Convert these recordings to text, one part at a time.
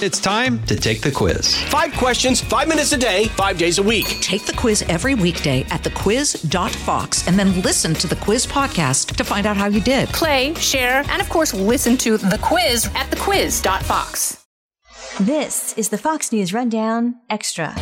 It's time to take the quiz. Five questions, five minutes a day, five days a week. Take the quiz every weekday at thequiz.fox and then listen to the quiz podcast to find out how you did. Play, share, and of course, listen to the quiz at thequiz.fox. This is the Fox News Rundown Extra.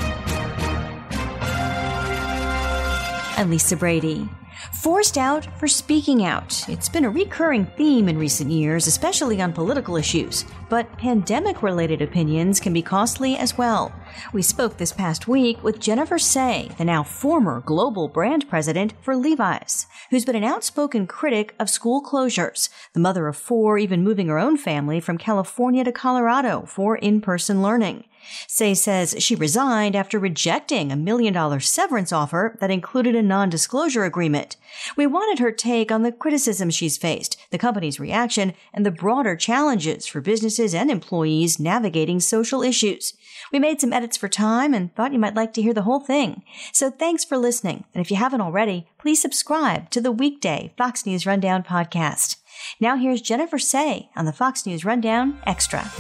I'm Lisa Brady. Forced out for speaking out. It's been a recurring theme in recent years, especially on political issues. But pandemic related opinions can be costly as well. We spoke this past week with Jennifer Sey, the now former global brand president for Levi's, who's been an outspoken critic of school closures, the mother of four, even moving her own family from California to Colorado for in person learning. Sey says she resigned after rejecting a million dollar severance offer that included a non disclosure agreement. We wanted her take on the criticism she's faced, the company's reaction, and the broader challenges for businesses and employees navigating social issues. We made some edits for time and thought you might like to hear the whole thing. So thanks for listening. And if you haven't already, please subscribe to the weekday Fox News Rundown podcast. Now here's Jennifer Sey on the Fox News Rundown Extra.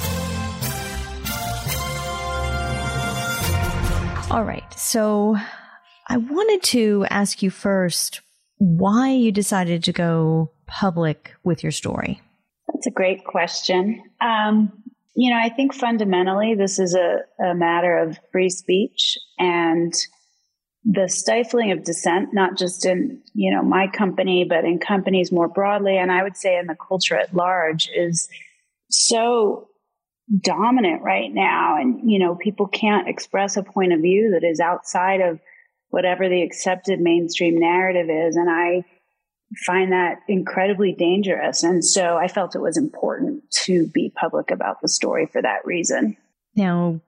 All right. So I wanted to ask you first why you decided to go public with your story. That's a great question. Um, you know, I think fundamentally this is a, a matter of free speech and the stifling of dissent, not just in, you know, my company, but in companies more broadly. And I would say in the culture at large is so dominant right now. And, you know, people can't express a point of view that is outside of whatever the accepted mainstream narrative is. And I find that incredibly dangerous. And so I felt it was important to be public about the story for that reason. Now,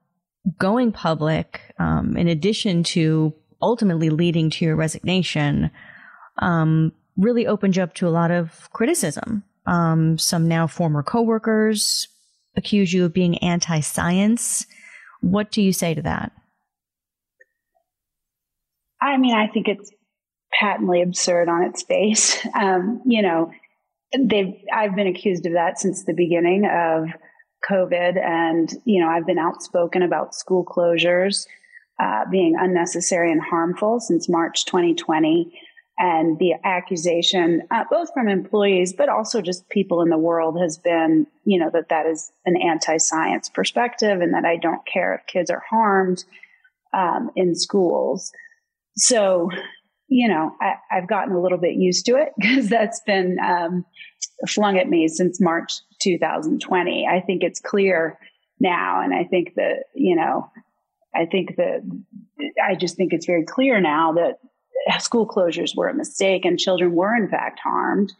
going public, um, in addition to ultimately leading to your resignation, um, really opened you up to a lot of criticism. Um, some now former coworkers, accuse you of being anti science. What do you say to that? I mean, I think it's patently absurd on its face. Um, you know, they've, I've been accused of that since the beginning of COVID. And, you know, I've been outspoken about school closures uh, being unnecessary and harmful since March 2020 and the accusation, uh, both from employees, but also just people in the world has been, you know, that that is an anti-science perspective and that I don't care if kids are harmed, um, in schools. So, you know, I, have gotten a little bit used to it because that's been, um, flung at me since March 2020. I think it's clear now. And I think that, you know, I think that I just think it's very clear now that school closures were a mistake and children were in fact harmed.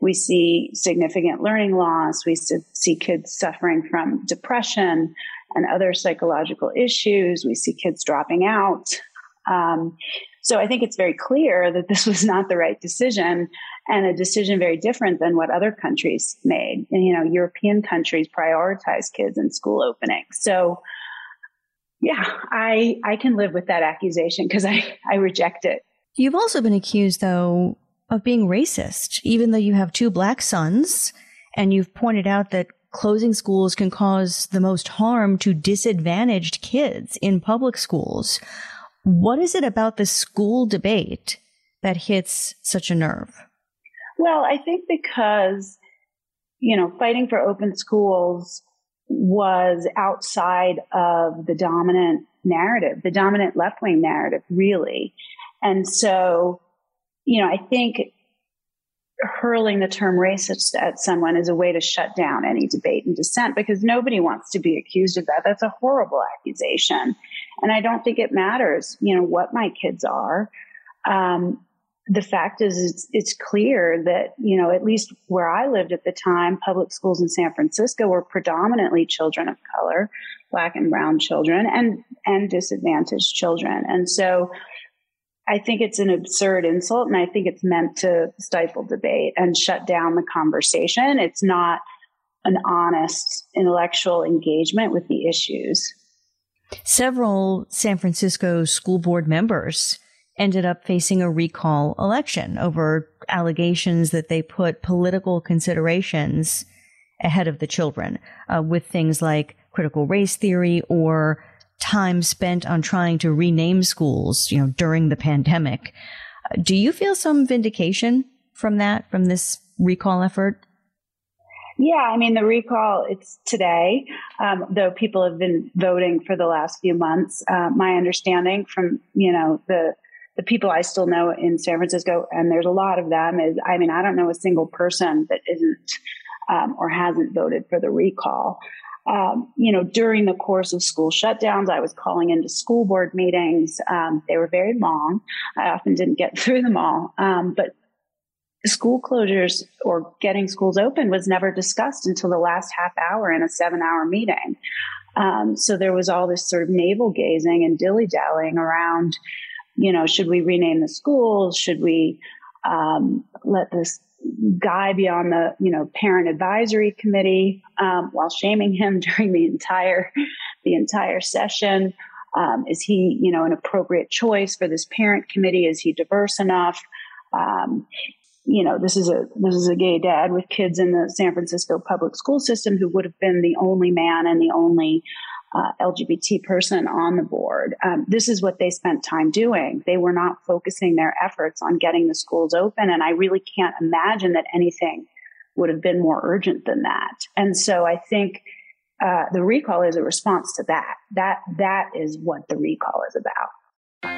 We see significant learning loss. We see kids suffering from depression and other psychological issues. We see kids dropping out. Um, so I think it's very clear that this was not the right decision and a decision very different than what other countries made. And, you know, European countries prioritize kids in school openings. So, yeah, I, I can live with that accusation because I, I reject it. You've also been accused, though, of being racist, even though you have two black sons, and you've pointed out that closing schools can cause the most harm to disadvantaged kids in public schools. What is it about the school debate that hits such a nerve? Well, I think because, you know, fighting for open schools was outside of the dominant narrative, the dominant left wing narrative, really. And so, you know, I think hurling the term racist at someone is a way to shut down any debate and dissent because nobody wants to be accused of that. That's a horrible accusation. And I don't think it matters, you know, what my kids are. Um, the fact is, it's, it's clear that, you know, at least where I lived at the time, public schools in San Francisco were predominantly children of color, black and brown children and, and disadvantaged children. And so, I think it's an absurd insult and I think it's meant to stifle debate and shut down the conversation. It's not an honest intellectual engagement with the issues. Several San Francisco school board members ended up facing a recall election over allegations that they put political considerations ahead of the children uh, with things like critical race theory or time spent on trying to rename schools, you know, during the pandemic. Do you feel some vindication from that, from this recall effort? Yeah, I mean, the recall, it's today, um, though people have been voting for the last few months. Uh, my understanding from, you know, the, the people I still know in San Francisco, and there's a lot of them, is I mean, I don't know a single person that isn't um, or hasn't voted for the recall. Um, you know, during the course of school shutdowns, I was calling into school board meetings. Um, they were very long. I often didn't get through them all. Um, but school closures or getting schools open was never discussed until the last half hour in a seven hour meeting. Um, so there was all this sort of navel gazing and dilly dallying around, you know, should we rename the schools? Should we um, let this guy be on the, you know, parent advisory committee um, while shaming him during the entire the entire session? Um, is he, you know, an appropriate choice for this parent committee? Is he diverse enough? Um, you know, this is a this is a gay dad with kids in the San Francisco public school system who would have been the only man and the only uh, LGBT person on the board. Um, this is what they spent time doing. They were not focusing their efforts on getting the schools open, and I really can't imagine that anything would have been more urgent than that. And so I think uh, the recall is a response to that. That that is what the recall is about.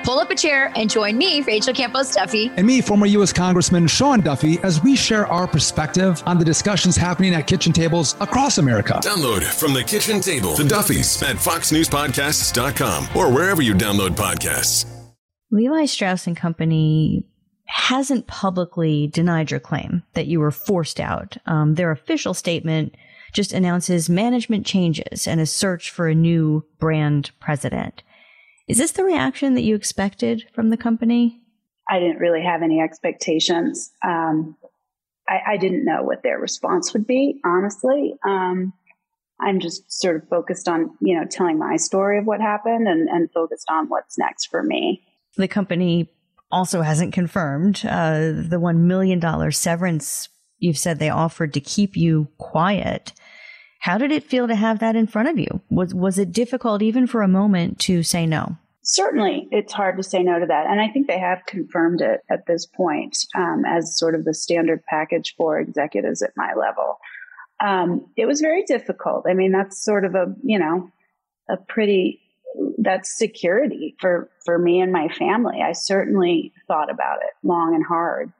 Pull up a chair and join me, Rachel Campos Duffy. And me, former U.S. Congressman Sean Duffy, as we share our perspective on the discussions happening at kitchen tables across America. Download from the kitchen table the Duffys at foxnewspodcasts.com or wherever you download podcasts. Levi Strauss and Company hasn't publicly denied your claim that you were forced out. Um, their official statement just announces management changes and a search for a new brand president. Is this the reaction that you expected from the company? I didn't really have any expectations. Um, I, I, didn't know what their response would be, honestly. Um, I'm just sort of focused on, you know, telling my story of what happened and, and focused on what's next for me. The company also hasn't confirmed uh, the $1 million severance you've said they offered to keep you quiet. How did it feel to have that in front of you? Was was it difficult even for a moment to say no? Certainly, it's hard to say no to that, and I think they have confirmed it at this point um, as sort of the standard package for executives at my level. Um, it was very difficult. I mean, that's sort of a you know a pretty that's security for for me and my family. I certainly thought about it long and hard,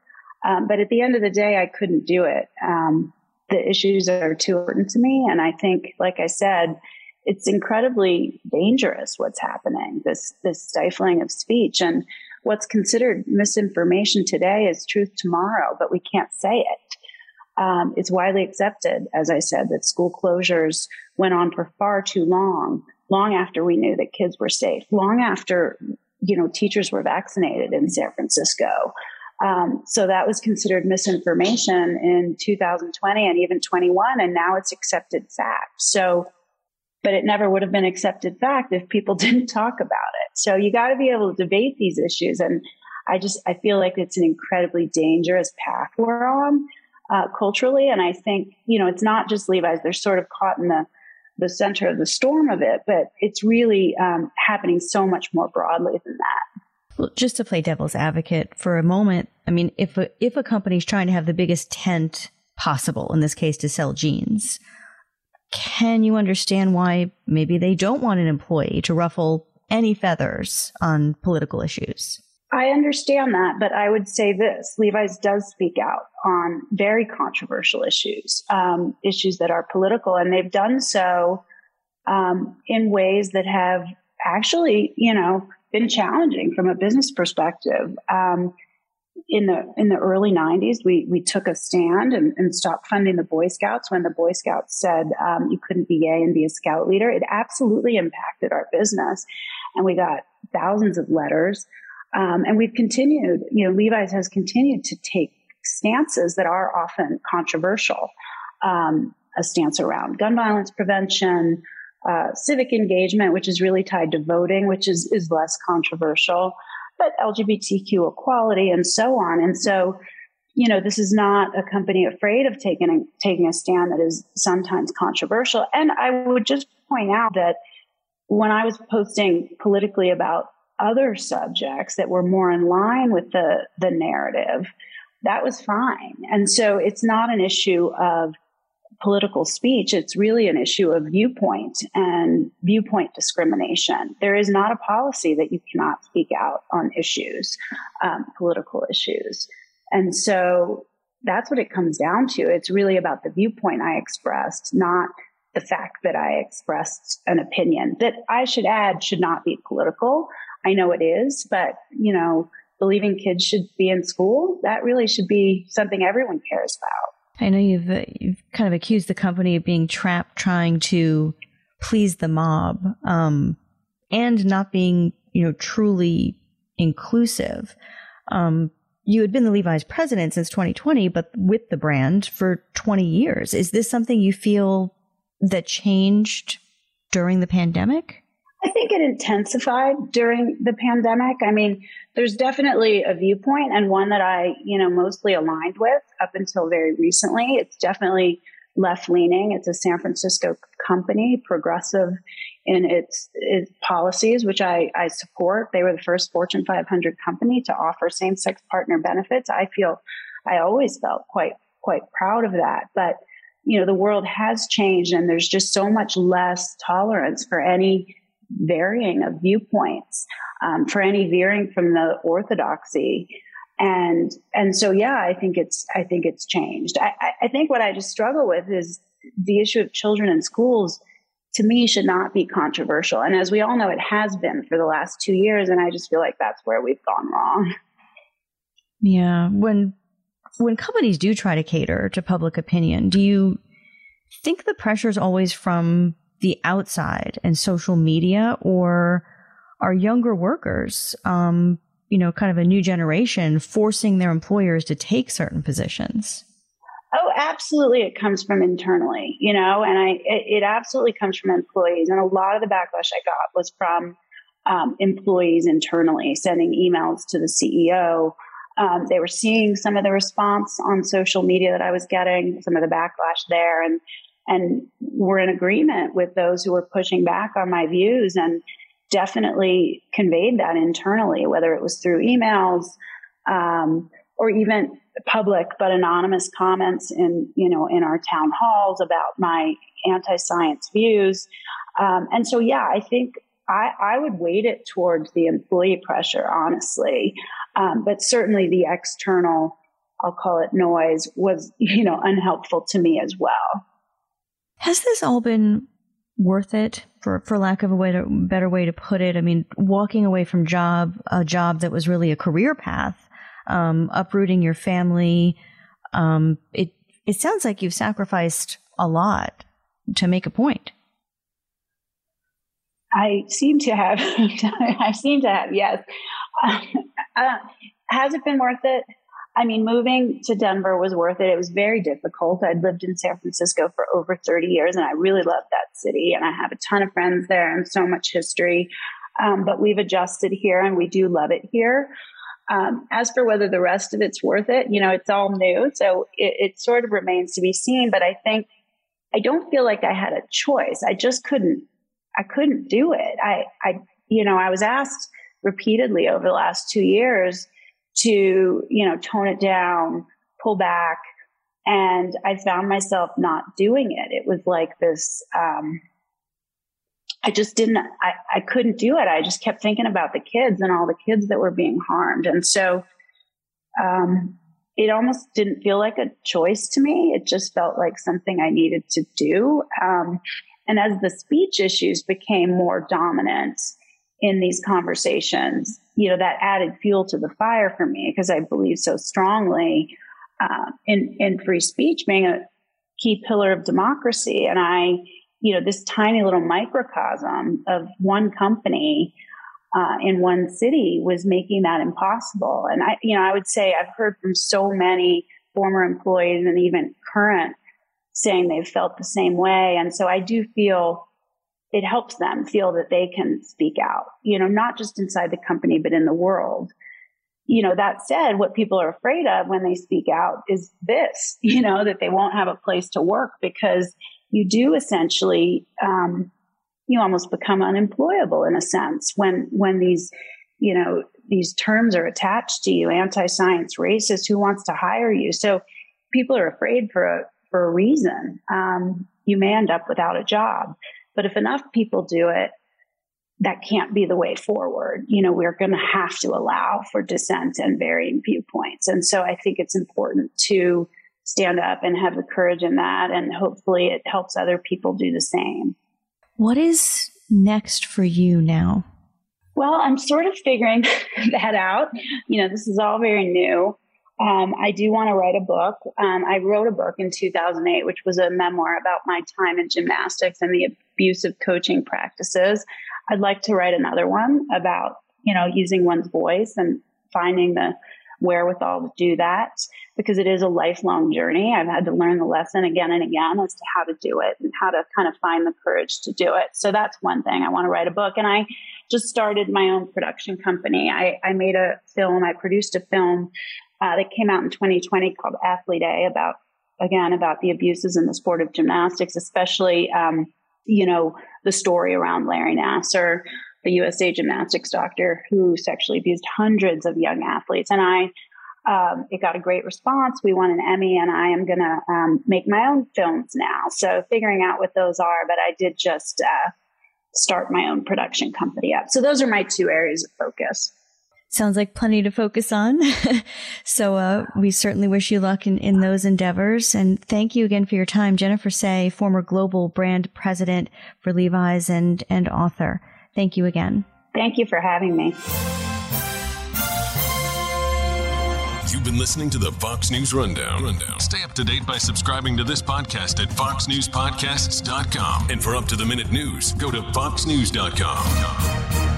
um, but at the end of the day, I couldn't do it. Um, the issues are too important to me. And I think, like I said, it's incredibly dangerous what's happening, this, this stifling of speech. And what's considered misinformation today is truth tomorrow, but we can't say it. Um, it's widely accepted, as I said, that school closures went on for far too long, long after we knew that kids were safe, long after, you know, teachers were vaccinated in San Francisco. Um, so that was considered misinformation in 2020 and even 21, and now it's accepted fact. So, but it never would have been accepted fact if people didn't talk about it. So you got to be able to debate these issues, and I just I feel like it's an incredibly dangerous path we're on uh, culturally, and I think you know it's not just Levi's; they're sort of caught in the the center of the storm of it, but it's really um, happening so much more broadly than that. Just to play devil's advocate for a moment, I mean, if a, if a company's trying to have the biggest tent possible, in this case to sell jeans, can you understand why maybe they don't want an employee to ruffle any feathers on political issues? I understand that, but I would say this Levi's does speak out on very controversial issues, um, issues that are political, and they've done so um, in ways that have actually, you know, been challenging from a business perspective. Um, in the in the early 90s, we we took a stand and, and stopped funding the Boy Scouts when the Boy Scouts said um, you couldn't be gay and be a scout leader. It absolutely impacted our business, and we got thousands of letters. Um, and we've continued. You know, Levi's has continued to take stances that are often controversial. Um, a stance around gun violence prevention, uh, civic engagement, which is really tied to voting, which is, is less controversial, but LGBTQ equality and so on. And so, you know, this is not a company afraid of taking a, taking a stand that is sometimes controversial. And I would just point out that when I was posting politically about other subjects that were more in line with the, the narrative, that was fine. And so it's not an issue of political speech. It's really an issue of viewpoint and viewpoint discrimination. There is not a policy that you cannot speak out on issues, um, political issues. And so that's what it comes down to. It's really about the viewpoint I expressed, not the fact that I expressed an opinion that I should add should not be political. I know it is, but you know, believing kids should be in school, that really should be something everyone cares about. I know you've uh, you've kind of accused the company of being trapped trying to please the mob um, and not being, you know, truly inclusive. Um, you had been the Levi's president since 2020, but with the brand for 20 years. Is this something you feel that changed during the pandemic? I think it intensified during the pandemic. I mean, there's definitely a viewpoint and one that I, you know, mostly aligned with up until very recently. It's definitely left leaning. It's a San Francisco company, progressive in its, its policies, which I, I support. They were the first Fortune 500 company to offer same sex partner benefits. I feel I always felt quite, quite proud of that. But, you know, the world has changed and there's just so much less tolerance for any varying of viewpoints, um, for any veering from the orthodoxy. And, and so, yeah, I think it's, I think it's changed. I, I think what I just struggle with is the issue of children in schools to me should not be controversial. And as we all know, it has been for the last two years. And I just feel like that's where we've gone wrong. Yeah. When, when companies do try to cater to public opinion, do you think the pressure is always from the outside and social media, or are younger workers, um, you know, kind of a new generation forcing their employers to take certain positions? Oh, absolutely. It comes from internally, you know, and I, it, it absolutely comes from employees. And a lot of the backlash I got was from um, employees internally sending emails to the CEO. Um, they were seeing some of the response on social media that I was getting, some of the backlash there. And and were in agreement with those who were pushing back on my views and definitely conveyed that internally, whether it was through emails um, or even public but anonymous comments in you know in our town halls about my anti-science views. Um, and so, yeah, I think I, I, would weight it towards the employee pressure, honestly, um, but certainly the external. I'll call it noise was, you know, unhelpful to me as well. Has this all been worth it for for lack of a way to better way to put it? I mean, walking away from job a job that was really a career path, um, uprooting your family. Um, it it sounds like you've sacrificed a lot to make a point. I seem to have. I seem to have. Yes. Uh, has it been worth it? I mean, moving to Denver was worth it. It was very difficult. I'd lived in San Francisco for over 30 years and I really loved that city and I have a ton of friends there and so much history. Um, but we've adjusted here and we do love it here. Um, as for whether the rest of it's worth it, you know, it's all new. So it, it sort of remains to be seen. But I think I don't feel like I had a choice. I just couldn't, I couldn't do it. I, I, you know, I was asked repeatedly over the last two years, to, you know, tone it down, pull back. And I found myself not doing it. It was like this, um, I just didn't, I, I couldn't do it. I just kept thinking about the kids and all the kids that were being harmed. And so, um, it almost didn't feel like a choice to me. It just felt like something I needed to do. Um, and as the speech issues became more dominant in these conversations, you know, that added fuel to the fire for me because I believe so strongly uh, in in free speech being a key pillar of democracy. And I, you know, this tiny little microcosm of one company uh, in one city was making that impossible. And I, you know, I would say I've heard from so many former employees and even current saying they've felt the same way. And so I do feel it helps them feel that they can speak out, you know, not just inside the company, but in the world. You know, that said, what people are afraid of when they speak out is this, you know, that they won't have a place to work because you do essentially um, you almost become unemployable in a sense when when these you know these terms are attached to you anti-science racist who wants to hire you? So people are afraid for a for a reason. Um, you may end up without a job but if enough people do it that can't be the way forward you know we're going to have to allow for dissent and varying viewpoints and so i think it's important to stand up and have the courage in that and hopefully it helps other people do the same what is next for you now? Well, I'm sort of figuring that out. You know, this is all very new. Um, I do want to write a book. Um, I wrote a book in 2008, which was a memoir about my time in gymnastics and the abusive coaching practices. I'd like to write another one about, you know, using one's voice and finding the wherewithal to do that because it is a lifelong journey. I've had to learn the lesson again and again as to how to do it and how to kind of find the courage to do it. So that's one thing. I want to write a book. And I just started my own production company. I, I made a film, I produced a film uh, that came out in 2020 called Athlete A about, again, about the abuses in the sport of gymnastics, especially, um, you know, the story around Larry Nassar the USA gymnastics doctor who sexually abused hundreds of young athletes. And I, um, it got a great response. We won an Emmy, and I am going to um, make my own films now. So figuring out what those are, but I did just uh, start my own production company up. So those are my two areas of focus. Sounds like plenty to focus on. so uh, we certainly wish you luck in, in those endeavors. And thank you again for your time. Jennifer Sey, former global brand president for Levi's and, and author. Thank you again. Thank you for having me. You've been listening to the Fox News Rundown. Rundown. Stay up to date by subscribing to this podcast at foxnewspodcasts.com. And for up to the minute news, go to foxnews.com.